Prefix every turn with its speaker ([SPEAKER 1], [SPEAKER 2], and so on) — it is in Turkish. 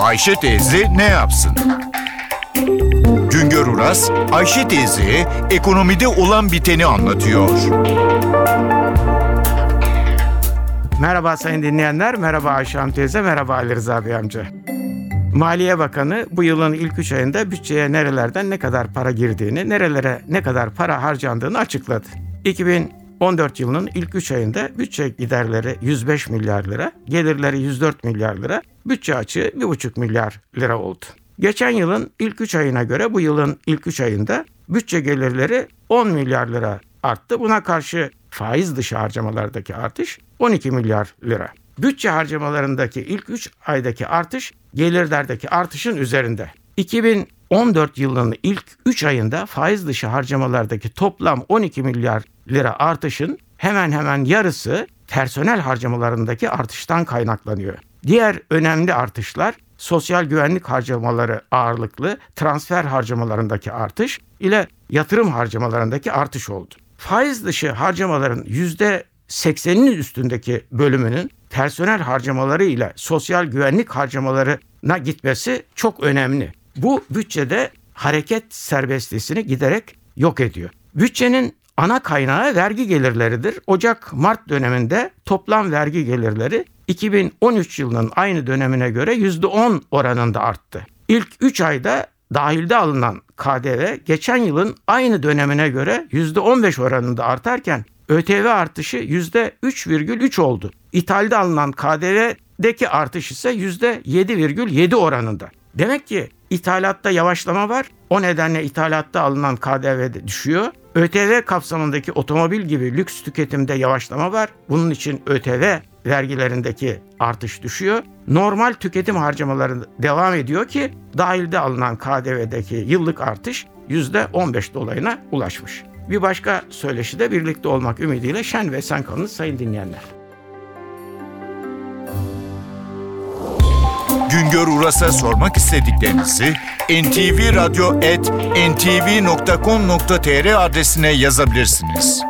[SPEAKER 1] Ayşe teyze ne yapsın? Güngör Uras, Ayşe teyze ekonomide olan biteni anlatıyor.
[SPEAKER 2] Merhaba sayın dinleyenler, merhaba Ayşe Hanım teyze, merhaba Ali Rıza Bey amca. Maliye Bakanı bu yılın ilk üç ayında bütçeye nerelerden ne kadar para girdiğini, nerelere ne kadar para harcandığını açıkladı. 2014 yılının ilk üç ayında bütçe giderleri 105 milyar lira, gelirleri 104 milyar lira, bütçe açığı 1,5 milyar lira oldu. Geçen yılın ilk 3 ayına göre bu yılın ilk 3 ayında bütçe gelirleri 10 milyar lira arttı. Buna karşı faiz dışı harcamalardaki artış 12 milyar lira. Bütçe harcamalarındaki ilk 3 aydaki artış gelirlerdeki artışın üzerinde. 2014 yılının ilk 3 ayında faiz dışı harcamalardaki toplam 12 milyar lira artışın hemen hemen yarısı personel harcamalarındaki artıştan kaynaklanıyor. Diğer önemli artışlar sosyal güvenlik harcamaları ağırlıklı transfer harcamalarındaki artış ile yatırım harcamalarındaki artış oldu. Faiz dışı harcamaların yüzde 80'inin üstündeki bölümünün personel harcamaları ile sosyal güvenlik harcamalarına gitmesi çok önemli. Bu bütçede hareket serbestliğini giderek yok ediyor. Bütçenin ana kaynağı vergi gelirleridir. Ocak-Mart döneminde toplam vergi gelirleri 2013 yılının aynı dönemine göre %10 oranında arttı. İlk 3 ayda dahilde alınan KDV geçen yılın aynı dönemine göre %15 oranında artarken ÖTV artışı %3,3 oldu. İthalde alınan KDV'deki artış ise %7,7 oranında. Demek ki ithalatta yavaşlama var. O nedenle ithalatta alınan KDV de düşüyor. ÖTV kapsamındaki otomobil gibi lüks tüketimde yavaşlama var. Bunun için ÖTV vergilerindeki artış düşüyor. Normal tüketim harcamaları devam ediyor ki dahilde alınan KDV'deki yıllık artış %15 dolayına ulaşmış. Bir başka söyleşi de birlikte olmak ümidiyle şen ve sen kalın sayın dinleyenler.
[SPEAKER 1] Güngör Uras'a sormak istediklerinizi ntvradio.com.tr adresine yazabilirsiniz.